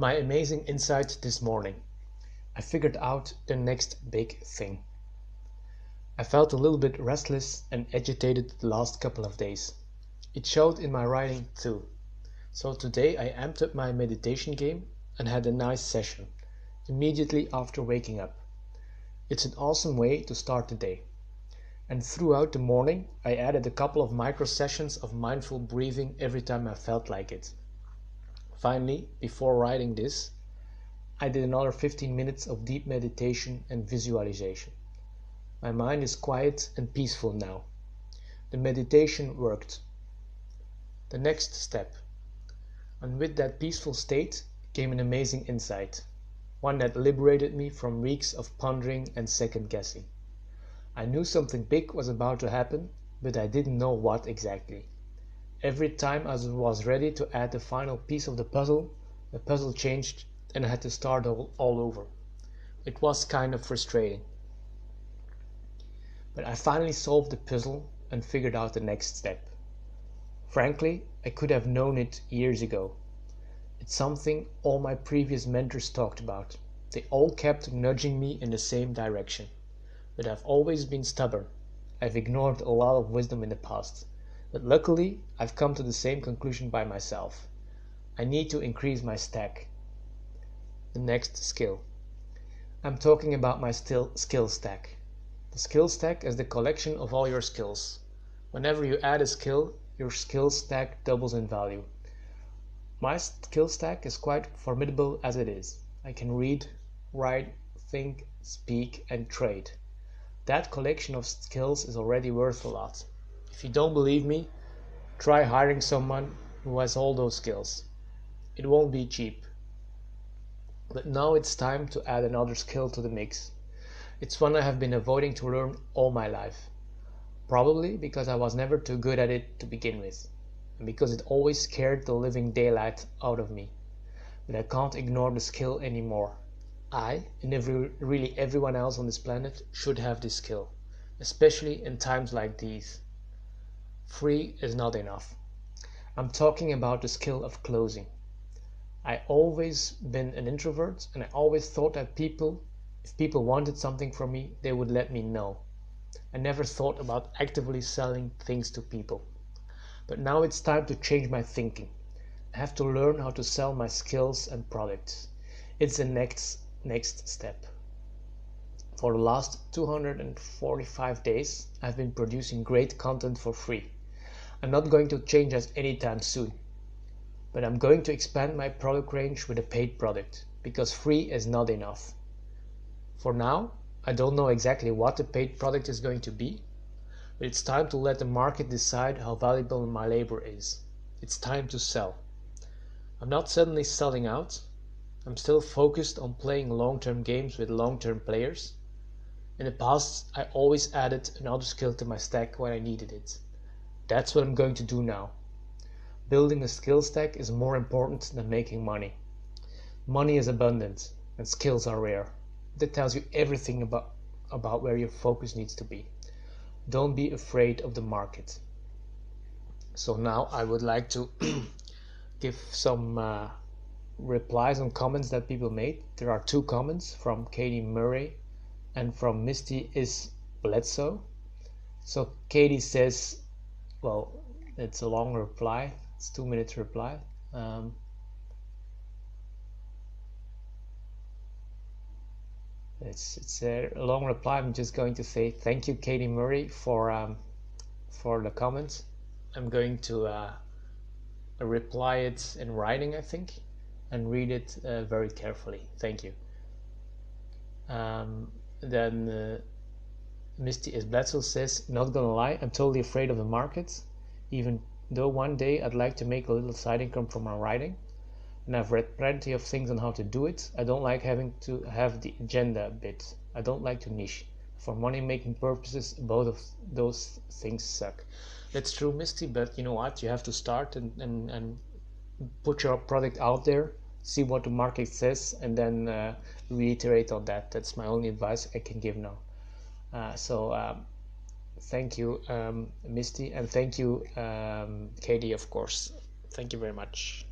My amazing insight this morning. I figured out the next big thing. I felt a little bit restless and agitated the last couple of days. It showed in my writing too. So today I amped up my meditation game and had a nice session immediately after waking up. It's an awesome way to start the day. And throughout the morning, I added a couple of micro sessions of mindful breathing every time I felt like it. Finally, before writing this, I did another 15 minutes of deep meditation and visualization. My mind is quiet and peaceful now. The meditation worked. The next step. And with that peaceful state came an amazing insight one that liberated me from weeks of pondering and second guessing. I knew something big was about to happen, but I didn't know what exactly. Every time I was ready to add the final piece of the puzzle, the puzzle changed and I had to start all, all over. It was kind of frustrating. But I finally solved the puzzle and figured out the next step. Frankly, I could have known it years ago. It's something all my previous mentors talked about. They all kept nudging me in the same direction. But I've always been stubborn. I've ignored a lot of wisdom in the past. But luckily, I've come to the same conclusion by myself. I need to increase my stack. The next skill. I'm talking about my still skill stack. The skill stack is the collection of all your skills. Whenever you add a skill, your skill stack doubles in value. My skill stack is quite formidable as it is. I can read, write, think, speak, and trade. That collection of skills is already worth a lot. If you don't believe me, try hiring someone who has all those skills. It won't be cheap. But now it's time to add another skill to the mix. It's one I have been avoiding to learn all my life. Probably because I was never too good at it to begin with and because it always scared the living daylight out of me. But I can't ignore the skill anymore. I, and every, really everyone else on this planet, should have this skill, especially in times like these. Free is not enough. I'm talking about the skill of closing. I always been an introvert and I always thought that people, if people wanted something from me, they would let me know. I never thought about actively selling things to people. But now it's time to change my thinking. I have to learn how to sell my skills and products. It's the next next step. For the last 245 days, I've been producing great content for free. I'm not going to change that anytime soon. But I'm going to expand my product range with a paid product because free is not enough. For now, I don't know exactly what the paid product is going to be, but it's time to let the market decide how valuable my labor is. It's time to sell. I'm not suddenly selling out. I'm still focused on playing long-term games with long-term players. In the past, I always added another skill to my stack when I needed it. That's what I'm going to do now. Building a skill stack is more important than making money. Money is abundant and skills are rare. That tells you everything about, about where your focus needs to be don't be afraid of the market so now I would like to give some uh, replies on comments that people made there are two comments from Katie Murray and from Misty S. Bledsoe so Katie says well it's a long reply it's two minutes reply um, it's it's a long reply. I'm just going to say thank you, Katie Murray, for um, for the comments. I'm going to uh, reply it in writing, I think, and read it uh, very carefully. Thank you. Um, then uh, Misty S. Bledsoe says, not gonna lie, I'm totally afraid of the market, even though one day I'd like to make a little side income from my writing and I've read plenty of things on how to do it. I don't like having to have the agenda bit. I don't like to niche. For money making purposes, both of those things suck. That's true, Misty, but you know what? You have to start and, and, and put your product out there, see what the market says, and then uh, reiterate on that. That's my only advice I can give now. Uh, so, um, thank you, um, Misty, and thank you, um, Katie, of course. Thank you very much.